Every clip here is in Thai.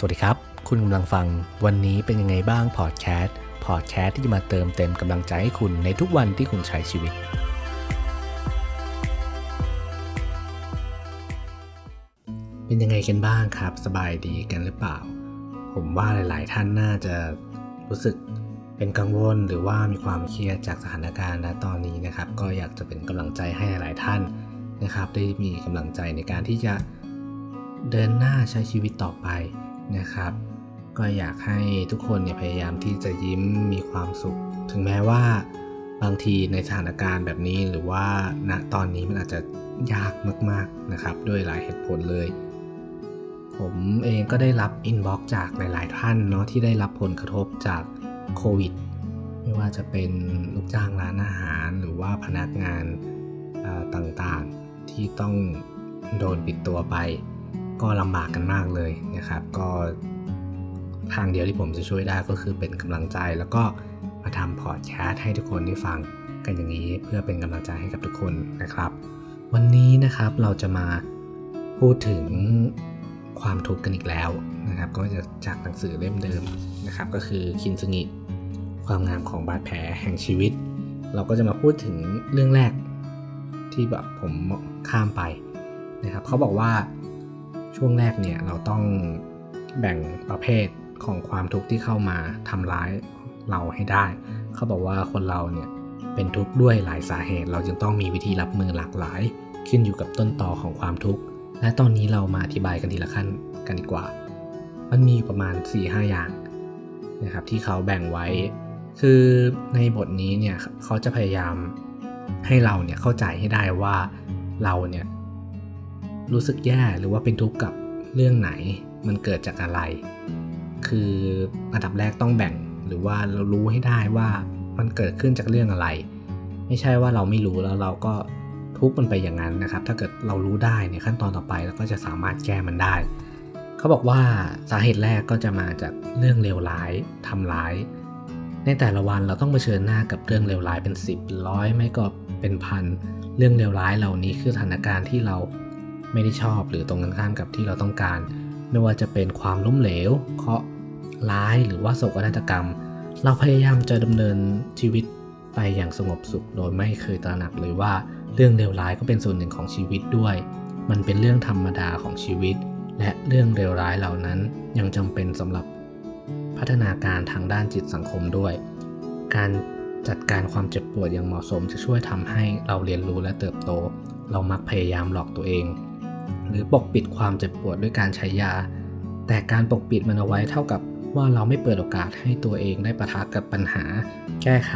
สวัสดีครับ คุณกำลังฟังวันนี้เป็นยังไงบ้างพอดแคสต์พอดแคสต์ที่จะมาเติมเต็มกำลังใจให้คุณในทุกวันที่คุณใช้ชีวิต เป็นยังไงกันบ้างครับ สบายดีกันหรือเปล่า ผมว่าหลาย ๆ ท่านน่าจะรู้สึกเป็นกังวลหรือว่ามีความเครียดจากสถานการณ์ณตอนนี้นะครับ ก็อยากจะเป็นกำลังใจให้หลายท่านนะครับ ได้มีกำลังใจในการที่จะเดินหน้าใช้ชีวิตต่อไป นะครับ ก็อยากให้ทุกคนเนี่ยพยายามที่จะยิ้มมีความสุข ถึงแม้ว่าบางทีในสถานการณ์แบบนี้หรือว่าณตอนนี้มันอาจจะยากมากๆนะครับ ด้วยหลายเหตุผลเลย ผมเองก็ได้รับอินบ็อกจากหลาย ๆ ท่านเนาะที่ได้รับผลกระทบจากโควิดไม่ว่าจะเป็นลูกจ้างร้านอาหารหรือว่าพนักงานต่างๆที่ต้องโดนปิดตัวไป ก็ลำบากกันมากเลยนะครับ ก็ทางเดียวที่ผมจะช่วยได้ก็คือเป็นกำลังใจแล้วก็มาทำพอดแคสต์ให้ทุกคนได้ฟังกันอย่างนี้เพื่อเป็นกำลังใจให้กับทุกคนนะครับ วันนี้นะครับเราจะมาพูดถึงความทุกข์กันอีกแล้วนะครับ ก็จะจากหนังสือเล่มเดิมนะครับ ก็คือคินสงิความงามของบาดแผลแห่งชีวิต เราก็จะมาพูดถึงเรื่องแรกที่แบบผมข้ามไปนะครับเขาบอกว่า ช่วงแรกเนี่ยเราต้องแบ่งประเภทของความทุกข์ที่เข้ามาทำร้ายเราให้ได้ เขาบอกว่าคนเราเนี่ยเป็นทุกข์ด้วยหลายสาเหตุ เราจึงต้องมีวิธีรับมือหลากหลาย ขึ้นอยู่กับต้นตอของความทุกข์ และตอนนี้เรามาอธิบายกันทีละขั้นกันดีกว่า มันมีประมาณ 4-5 อย่างนะครับที่เขาแบ่งไว้ คือในบทนี้เนี่ยเขาจะพยายามให้เราเนี่ยเข้าใจให้ได้ว่าเราเนี่ย รู้สึกแย่หรือว่าเป็นทุกข์กับเรื่องไหน มันเกิดจากอะไร คืออันดับแรกต้องแบ่งหรือว่าเรารู้ให้ได้ว่ามันเกิดขึ้นจากเรื่องอะไร ไม่ใช่ว่าเราไม่รู้แล้วเราก็ทุกข์มันไปอย่างนั้นนะครับ ถ้าเกิดเรารู้ได้ในขั้นตอนต่อไปเราก็จะสามารถแก้มันได้ เขาบอกว่าสาเหตุแรกก็จะมาจากเรื่องเลวร้ายทำร้าย ในแต่ละวันเราต้องเผชิญหน้ากับเรื่องเลวร้ายเป็น 10ร้อยไม่ก็เป็นพันเรื่องเลวร้ายเหล่านี้คือสถานการณ์ที่เรา ไม่ได้ชอบหรือตรงกันข้ามกับที่เราต้องการ ไม่ว่าจะเป็นความล้มเหลว เคราะห์ร้ายหรือว่าโศกนาฏกรรม เราพยายามจะดำเนินชีวิตไปอย่างสงบสุข โดยไม่เคยตระหนักเลยว่าเรื่องเลวร้ายก็เป็นส่วนหนึ่งของชีวิตด้วย มันเป็นเรื่องธรรมดาของชีวิต และเรื่องเลวร้ายเหล่านั้นยังจำเป็นสำหรับพัฒนาการทางด้านจิตสังคมด้วย การจัดการความเจ็บปวดอย่างเหมาะสมจะช่วยทำให้เราเรียนรู้และเติบโต เรามักพยายามหลอกตัวเอง หรือปกปิดความเจ็บปวดด้วยการใช้ยา แต่การปกปิดมันเอาไว้เท่ากับว่าเราไม่เปิดโอกาสให้ตัวเองได้ประทะกับปัญหา แก้ไข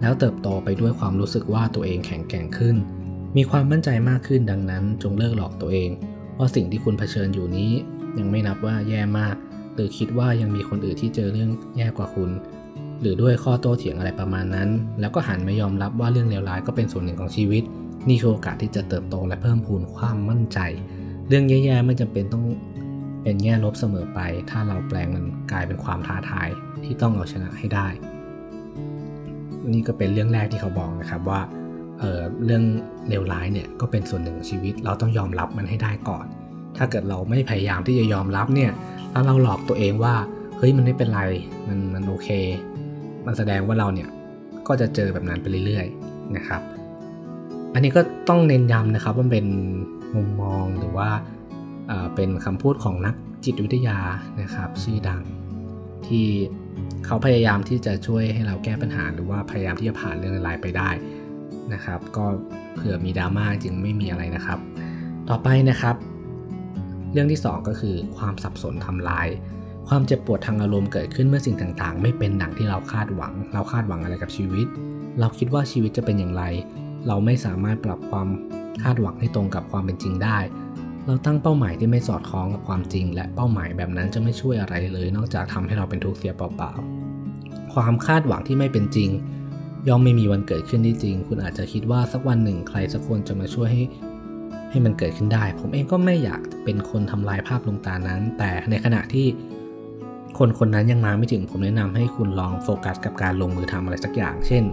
แล้วเติบโตไปด้วยความรู้สึกว่าตัวเองแข็งแกร่งขึ้น มีความมั่นใจมากขึ้นดังนั้น จงเลิกหลอกตัวเอง ว่าสิ่งที่คุณเผชิญอยู่นี้ ยังไม่นับว่าแย่มาก หรือคิดว่ายังมีคนอื่นที่เจอเรื่องแย่กว่าคุณ หรือด้วยข้อโต้เถียงอะไรประมาณนั้น แล้วก็หันมายอมรับว่าเรื่องเลวร้ายก็เป็นส่วนหนึ่งของชีวิต นี่คือโอกาสที่จะเติบโตและเพิ่มพูนความมั่นใจ เรื่องแย่ๆไม่จำเป็นต้องเป็นแง่ลบเสมอไป ถ้าเราแปลงมันกลายเป็นความท้าทายที่ต้องเอาชนะให้ได้ นี่ก็เป็นเรื่องแรกที่เขาบอกนะครับว่าเเรื่องเลวร้ายเนี่ยก็เป็นส่วนหนึ่งของชีวิต เราต้องยอมรับมันให้ได้ก่อน ถ้าเกิดเราไม่พยายามที่จะยอมรับเนี่ยแล้วเราหลอกตัวเองว่าเฮ้ยมันไม่เป็นไรมันมันโอเค มันแสดงว่าเราเนี่ยก็จะเจอแบบนั้นไปเรื่อยๆนะครับ อันนี้ก็ต้องเน้นย้ำนะครับว่าเป็นมุมมองหรือว่าเป็นคำพูดของนักจิตวิทยานะครับชื่อดัง ที่เขาพยายามที่จะช่วยให้เราแก้ปัญหา หรือว่าพยายามที่จะผ่านเรื่องอะไรไปได้นะครับ ก็เผื่อมีดราม่าจึงไม่มีอะไรนะครับ ต่อไปนะครับ เรื่องที่ 2 ก็คือความสับสนทำลาย ความเจ็บปวดทางอารมณ์เกิดขึ้นเมื่อสิ่งต่างๆ ไม่เป็นดังที่เราคาดหวัง เราคาดหวังอะไรกับชีวิต เราคิดว่าชีวิตจะเป็นอย่างไร เราไม่สามารถปรับความคาดหวังให้ตรงกับความเป็นจริงได้ เราตั้งเป้าหมายที่ไม่สอดคล้องกับความจริง และเป้าหมายแบบนั้นจะไม่ช่วยอะไรเลย นอกจากทำให้เราเป็นทุกข์เสียเปล่าๆ ความคาดหวังที่ไม่เป็นจริง ย่อมไม่มีวันเกิดขึ้นที่จริง คุณอาจจะคิดว่าสักวันหนึ่งใครสักคนจะมาช่วยให้ให้มันเกิดขึ้นได้ ผมเองก็ไม่อยากเป็นคนทำลายภาพลงตานั้น แต่ในขณะที่คนคนนั้นยังมาไม่ถึงผมแนะนำให้คุณลองโฟกัสกับการลงมือทำอะไรสักอย่าง เช่น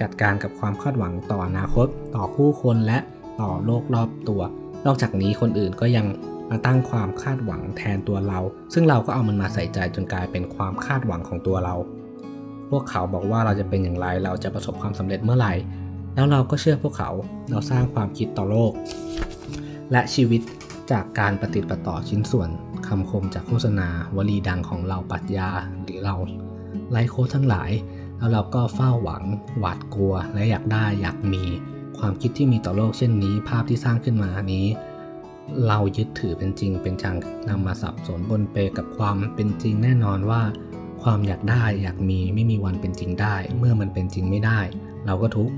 จัดการกับความคาดหวังต่ออนาคต ต่อผู้คนและต่อโลกรอบตัว นอกจากนี้คนอื่นก็ยังมาตั้งความคาดหวังแทนตัวเรา ซึ่งเราก็เอามันมาใส่ใจจนกลายเป็นความคาดหวังของตัวเรา พวกเขาบอกว่าเราจะเป็นอย่างไร เราจะประสบความสำเร็จเมื่อไหร่ แล้วเราก็เชื่อพวกเขา เราสร้างความคิดต่อโลก และชีวิตจากการปฏิติปต่อชิ้นส่วนคำคมจากโฆษณาวลีดังของเราปัจญาหรือเราไลโค้ทั้งหลาย แล้วเราก็เฝ้าหวังหวาดกลัวและอยากได้อยากมีความคิดที่มีต่อโลกเช่นนี้ ภาพที่สร้างขึ้นมานี้ เรายึดถือเป็นจริงเป็นจังนำมาสับสนบนเปกับความเป็นจริงแน่นอนว่า ความอยากได้อยากมีไม่มีวันเป็นจริงได้ เมื่อมันเป็นจริงไม่ได้ เราก็ทุกข์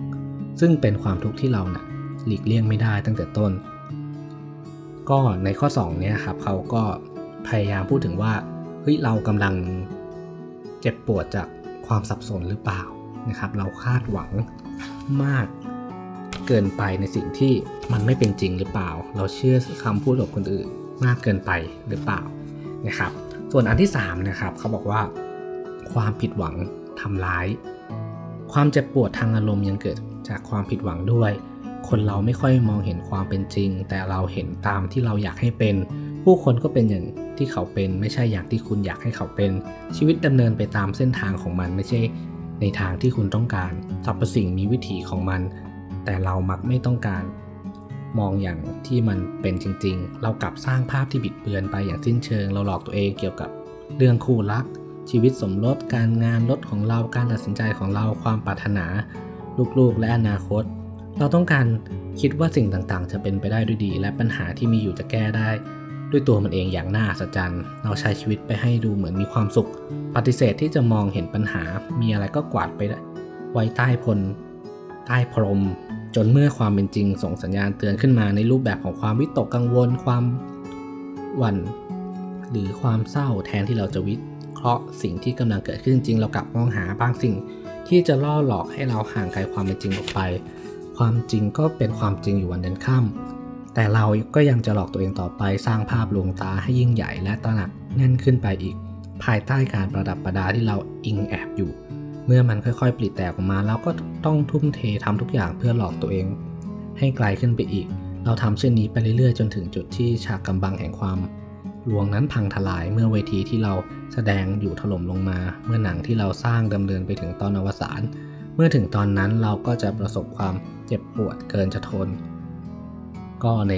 ซึ่งเป็นความทุกข์ที่เรานะ่ะหลีกเลี่ยงไม่ได้ตั้งแต่ต้น ก็ในข้อ2เนี่ยครับเขาก็พยายามพูดถึงว่าเฮ้ยเรากำลังเจ็บปวดจาก ความสับสนหรือเปล่านะครับ เราคาดหวังมากเกินไปในสิ่งที่มันไม่เป็นจริงหรือเปล่า เราเชื่อคำพูดของคนอื่นมากเกินไปหรือเปล่านะครับ ส่วนอันที่3นะครับเขาบอกว่าความผิดหวังทำร้าย ความเจ็บปวดทางอารมณ์ยังเกิดจากความผิดหวังด้วย คนเราไม่ค่อยมองเห็นความเป็นจริง แต่เราเห็นตามที่เราอยากให้เป็น ผู้คนก็เป็นอย่าง ที่เขาเป็นไม่ใช่อย่างที่คุณอยากให้เขาเป็น ชีวิตดำเนินไปตามเส้นทางของมันไม่ใช่ ในทางที่คุณต้องการสรรพสิ่งมีวิถีของมัน แต่เรามักไม่ต้องการ มองอย่างที่มันเป็นจริง ๆ เรากลับสร้างภาพที่บิดเบือนไปอย่างสิ้นเชิง เราหลอกตัวเองเกี่ยวกับเรื่องคู่รัก ชีวิตสมรสการงานรถของเราการตัดสินใจของเราความปรารถนาลูกๆ และอนาคต เราต้องการคิดว่าสิ่งต่างๆ จะเป็นไปได้ด้วยดี และปัญหาที่มีอยู่จะแก้ได้ ด้วยตัวมันเองอย่างน่าอัศจรรย์ เราใช้ชีวิตไปให้ดูเหมือนมีความสุข ปฏิเสธที่จะมองเห็นปัญหา มีอะไรก็กวาดไปไว้ใต้พล ใต้พรม จนเมื่อความเป็นจริง ส่งสัญญาณเตือนขึ้นมาในรูปแบบของความวิตกกังวล ความหวั่น หรือความเศร้าแทนที่เราจะวิเคราะห์สิ่งที่กำลังเกิดขึ้นจริง เรากลับมองหาบางสิ่งที่จะล่อหลอกให้เราห่างไกลความเป็นจริงออกไป ความจริงก็เป็นความจริงอยู่วันเดินข้าม แต่เราก็ยังจะหลอกตัวเองต่อไปสร้างภาพลวงตาให้ยิ่งใหญ่และตระหนักแน่นขึ้นไปอีก ภายใต้การประดับประดาที่เราอิงแอบอยู่ เมื่อมันค่อยๆ ปลิดแตกออกมาเราก็ต้องทุ่มเททำทุกอย่างเพื่อหลอกตัวเอง ให้ไกลขึ้นไปอีก เราทำเช่นนี้ไปเรื่อยๆ จนถึงจุดที่ฉากกำบังแห่งความลวงนั้นพังทลายเมื่อเวทีที่เราแสดงอยู่ถล่มลงมา เมื่อหนังที่เราสร้างดำเนินไปถึงตอนอวสานเมื่อถึงตอนนั้นเราก็จะประสบความเจ็บปวดเกินจะทน ก็ใน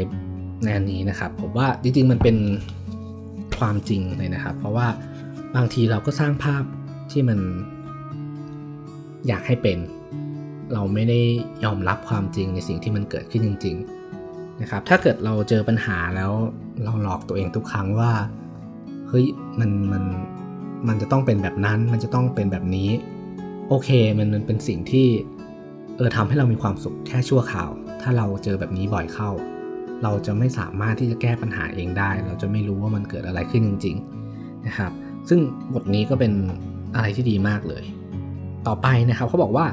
แนวนี้นะครับ ผมว่าจริงๆมันเป็นความจริงเลยนะครับ เพราะว่าบางทีเราก็สร้างภาพที่มันอยากให้เป็น เราไม่ได้ยอมรับความจริงในสิ่งที่มันเกิดขึ้นจริง ๆ นะครับ ถ้าเกิดเราเจอปัญหาแล้วเราหลอกตัวเองทุกครั้งว่าเฮ้ยมันมันมันจะต้องเป็นแบบนั้น มันจะต้องเป็นแบบนี้ โอเค มันมันเป็นสิ่งที่เออทำให้เรามีความสุขแค่ชั่วคราว ถ้าเราเจอแบบนี้บ่อยเข้า เราจะไม่สามารถที่จะแก้ปัญหาเองได้ เราจะไม่รู้ว่ามันเกิดอะไรขึ้นจริงๆนะครับ ซึ่งบทนี้ก็เป็นอะไรที่ดีมากเลย ต่อไปนะครับเขาบอกว่า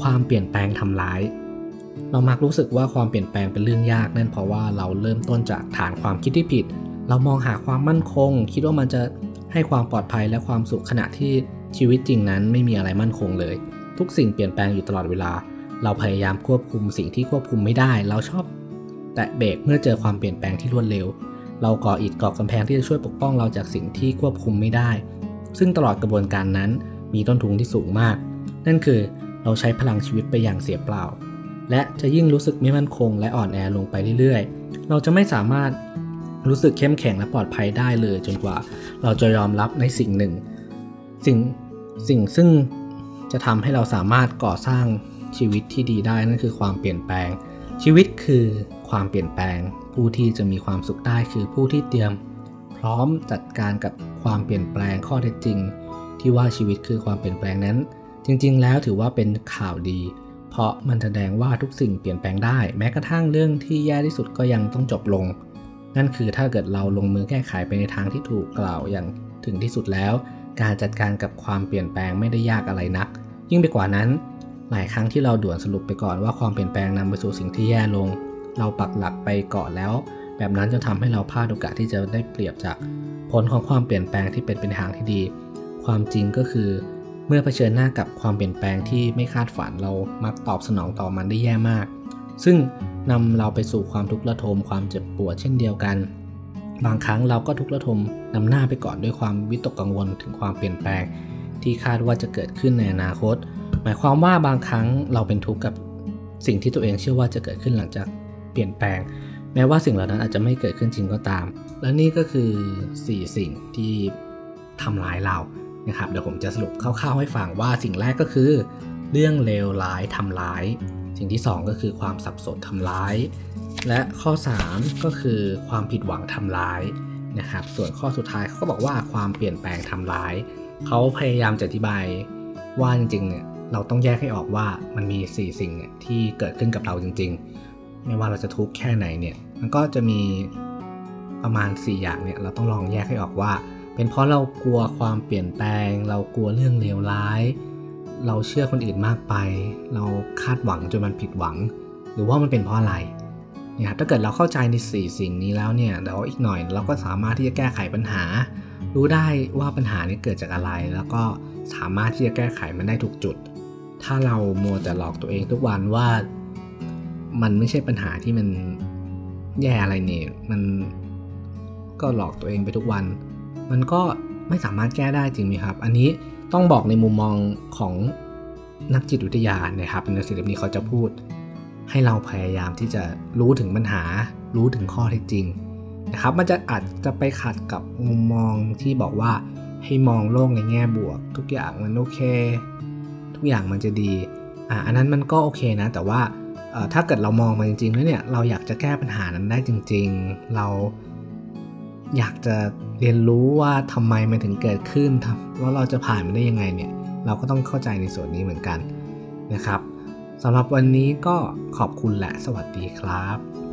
ความเปลี่ยนแปลงทำร้าย เรามักรู้สึกว่าความเปลี่ยนแปลงเป็นเรื่องยากนั่นเพราะว่าเราเริ่มต้นจากฐานความคิดที่ผิด เรามองหาความมั่นคง คิดว่ามันจะให้ความปลอดภัยและความสุขขณะที่ชีวิตจริงนั้นไม่มีอะไรมั่นคงเลย ทุกสิ่งเปลี่ยนแปลงอยู่ตลอดเวลา เราพยายามควบคุมสิ่งที่ควบคุมไม่ได้ เราชอบ แตะเบรกเมื่อเจอความเปลี่ยนแปลงที่รวดเร็ว เราก่ออิฐก่อกำแพงที่จะช่วยปกป้องเราจากสิ่งที่ควบคุมไม่ได้ ซึ่งตลอดกระบวนการนั้นมีต้นทุนที่สูงมาก นั่นคือเราใช้พลังชีวิตไปอย่างเสียเปล่า และจะยิ่งรู้สึกไม่มั่นคงและอ่อนแอลงไปเรื่อยๆ เราจะไม่สามารถรู้สึกเข้มแข็งและปลอดภัยได้เลย จนกว่าเราจะยอมรับในสิ่งหนึ่ง สิ่งสิ่งซึ่งจะทำให้เราสามารถก่อสร้างชีวิตที่ดีได้นั่นคือความเปลี่ยนแปลง ชีวิตคือความเปลี่ยนแปลง ผู้ที่จะมีความสุขได้คือผู้ที่เตรียม พร้อมจัดการกับความเปลี่ยนแปลงข้อเท็จจริง ที่ว่าชีวิตคือความเปลี่ยนแปลงนั้น จริง ๆ แล้วถือว่าเป็นข่าวดี เพราะมันแสดงว่าทุกสิ่งเปลี่ยนแปลงได้ แม้กระทั่งเรื่องที่แย่ที่สุดก็ยังต้องจบลง นั่นคือถ้าเกิดเราลงมือแก้ไขไปในทางที่ถูกกล่าวอย่างถึงที่สุดแล้ว การจัดการกับความเปลี่ยนแปลงไม่ได้ยากอะไรนัก ยิ่งไปกว่านั้น หลายครั้งที่เราด่วนสรุปไปก่อนว่าความเปลี่ยนแปลงนำไปสู่สิ่งที่แย่ลง เราปักหลักไปก่อนแล้ว แบบนั้นจะทำให้เราพลาดโอกาสที่จะได้เปรียบจากผลของความเปลี่ยนแปลงที่เป็นเป็นทางที่ดี ความจริงก็คือ เมื่อเผชิญหน้ากับความเปลี่ยนแปลงที่ไม่คาดฝันเรามักตอบสนองต่อมันได้แย่มาก ซึ่งนำเราไปสู่ความทุกข์ระทมความเจ็บปวดเช่นเดียวกัน บางครั้งเราก็ทุกข์ระทมนำหน้าไปก่อนด้วยความวิตกกังวลถึงความเปลี่ยนแปลง ที่คาดว่าจะเกิดขึ้นในอนาคต มายความว่าบางครั้งเราเป็นทุกข์กับสิ่งที่ตัวเองเชื่อว่าจะเกิดขึ้นหลังจากเปลี่ยนแปลง แม้ว่าสิ่งเหล่านั้นอาจจะไม่เกิดขึ้นจริงก็ตาม และนี่ก็คือ 4 สิ่งที่ทำร้ายเรานะครับเดี๋ยวผมจะสรุปคร่าวๆให้ฟังว่าสิ่งแรกก็คือ เรื่องเลวร้ายทำร้าย สิ่งที่ 2 ก็คือความสับสนทำร้าย และข้อ 3 ก็คือความผิดหวังทำร้ายนะครับส่วนข้อสุดท้ายเขาก็บอกว่าความเปลี่ยนแปลงทำร้าย เขาพยายามจะอธิบายว่าจริงๆเนี่ย เราต้องแยกให้ออกว่ามันมี 4 สิ่งเนี่ยที่เกิดขึ้นกับเราจริง ๆ ไม่ว่าเราจะทุกข์แค่ไหนเนี่ยมันก็จะมีประมาณ 4 อย่างเนี่ยเราต้องลองแยกให้ออกว่า เป็นเพราะเรากลัวความเปลี่ยนแปลง เรากลัวเรื่องเลวร้าย เราเชื่อคนอื่นมากไป เราคาดหวังจนมันผิดหวัง หรือว่ามันเป็นเพราะอะไรนะครับถ้าเกิดเราเข้าใจใน 4 สิ่งนี้แล้วเนี่ยเดี๋ยวอีกหน่อยเราก็สามารถที่จะแก้ไขปัญหา รู้ได้ว่าปัญหานี้เกิดจากอะไร แล้วก็สามารถที่จะแก้ไขมันได้ถูกจุด ถ้าเรามัวแต่หลอกตัวเองทุกวันว่ามันไม่ใช่ปัญหาที่มันแย่อะไรเนี่ยมันก็หลอกตัวเองไปทุกวัน มันก็ไม่สามารถแก้ได้จริงไหมครับ อันนี้ต้องบอกในมุมมองของนักจิตวิทยานะครับในสิ่งนี้เขาจะพูด ให้เราพยายามที่จะรู้ถึงปัญหา รู้ถึงข้อเท็จจริงนะครับ มันจะอาจจะไปขัดกับมุมมองที่บอกว่าให้มองโลกในแง่บวก ทุกอย่างมันโอเค ทุกอย่างมันจะดีอ่าอันนั้นมันก็โอเคนะ แต่ว่าถ้าเกิดเรามองมาจริงๆแล้วเนี่ยเราอยากจะแก้ปัญหานั้นได้จริง ๆ เราอยากจะเรียนรู้ว่าทำไมมันถึงเกิดขึ้นแล้วเราจะผ่านมันได้ยังไงเนี่ย เราก็ต้องเข้าใจในส่วนนี้เหมือนกันนะครับสำหรับวันนี้ก็ขอบคุณและสวัสดีครับ